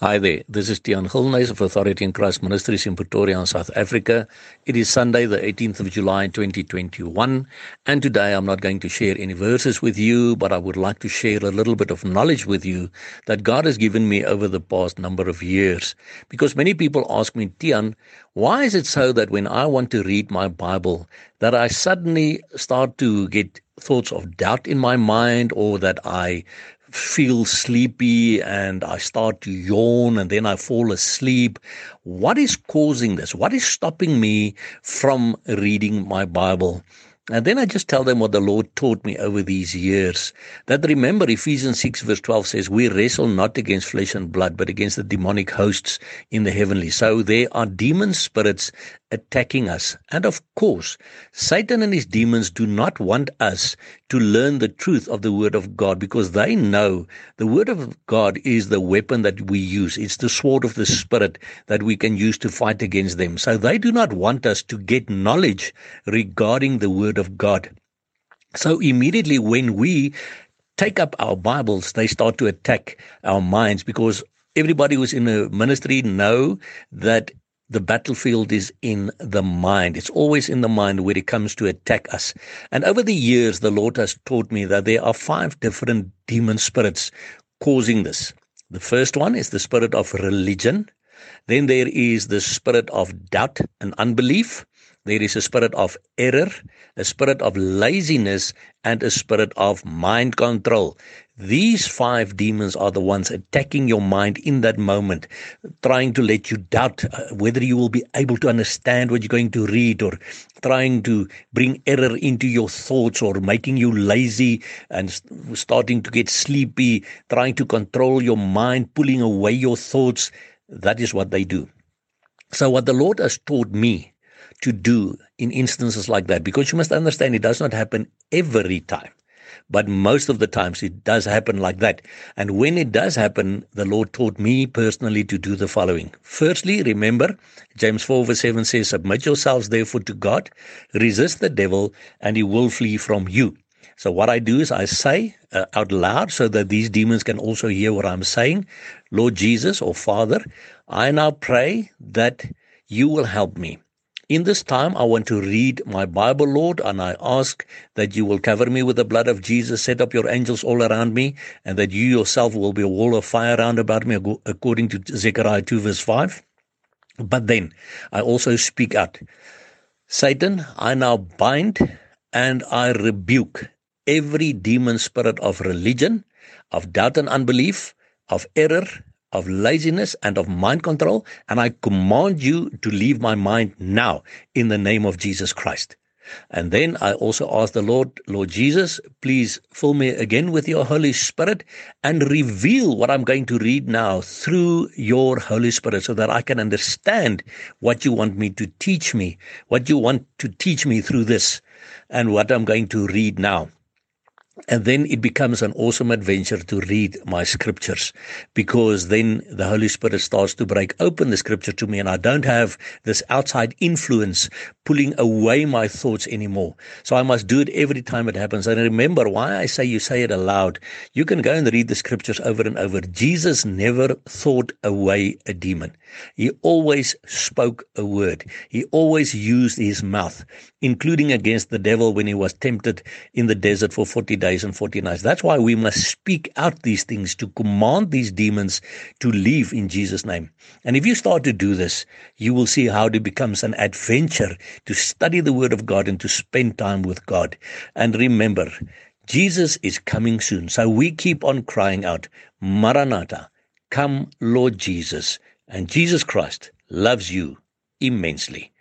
Hi there, this is Tian Gilnays of Authority in Christ Ministries in Pretoria, South Africa. It is Sunday, the 18th of July, 2021, and today I'm not going to share any verses with you, but I would like to share a little bit of knowledge with you that God has given me over the past number of years. Because many people ask me, Tian, why is it so that when I want to read my Bible, that I suddenly start to get thoughts of doubt in my mind or that I feel sleepy and I start to yawn and then I fall asleep. What is causing this? What is stopping me from reading my Bible? And then I just tell them what the Lord taught me over these years. That remember, Ephesians 6, verse 12 says, We wrestle not against flesh and blood, but against the demonic hosts in the heavenly. So there are demon spirits attacking us. And of course, Satan and his demons do not want us to learn the truth of the Word of God because they know the Word of God is the weapon that we use. It's the sword of the Spirit that we can use to fight against them. So they do not want us to get knowledge regarding the Word of God. So immediately when we take up our Bibles, they start to attack our minds because everybody who's in a ministry know that the battlefield is in the mind. It's always in the mind when it comes to attack us. And over the years, the Lord has taught me that there are five different demon spirits causing this. The first one is the spirit of religion. Then there is the spirit of doubt and unbelief. There is a spirit of error, a spirit of laziness, and a spirit of mind control. These five demons are the ones attacking your mind in that moment, trying to let you doubt uh, whether you will be able to understand what you're going to read, or trying to bring error into your thoughts, or making you lazy and starting to get sleepy, trying to control your mind, pulling away your thoughts. That is what they do. So, what the Lord has taught me to do in instances like that, because you must understand it does not happen every time but most of the times it does happen like that. And when it does happen, the Lord taught me personally to do the following. Firstly, remember, James 4 verse 7 says, Submit yourselves therefore to God, resist the devil, and he will flee from you. So what I do is I say uh, out loud so that these demons can also hear what I'm saying. Lord Jesus or Father, I now pray that you will help me. In this time, I want to read my Bible, Lord, and I ask that you will cover me with the blood of Jesus, set up your angels all around me, and that you yourself will be a wall of fire round about me, according to Zechariah 2, verse 5. But then I also speak out Satan, I now bind and I rebuke every demon spirit of religion, of doubt and unbelief, of error, of laziness and of mind control, and I command you to leave my mind now in the name of Jesus Christ. And then I also ask the Lord, Lord Jesus, please fill me again with your Holy Spirit and reveal what I'm going to read now through your Holy Spirit so that I can understand what you want me to teach me, what you want to teach me through this, and what I'm going to read now. And then it becomes an awesome adventure to read my scriptures because then the Holy Spirit starts to break open the scripture to me and I don't have this outside influence pulling away my thoughts anymore. So I must do it every time it happens. And remember why I say you say it aloud. You can go and read the scriptures over and over. Jesus never thought away a demon. He always spoke a word. He always used his mouth, including against the devil when he was tempted in the desert for 40 days days and 40 nights. That's why we must speak out these things to command these demons to leave in Jesus' name. And if you start to do this, you will see how it becomes an adventure to study the Word of God and to spend time with God. And remember, Jesus is coming soon. So we keep on crying out, Maranatha, come, Lord Jesus. And Jesus Christ loves you immensely.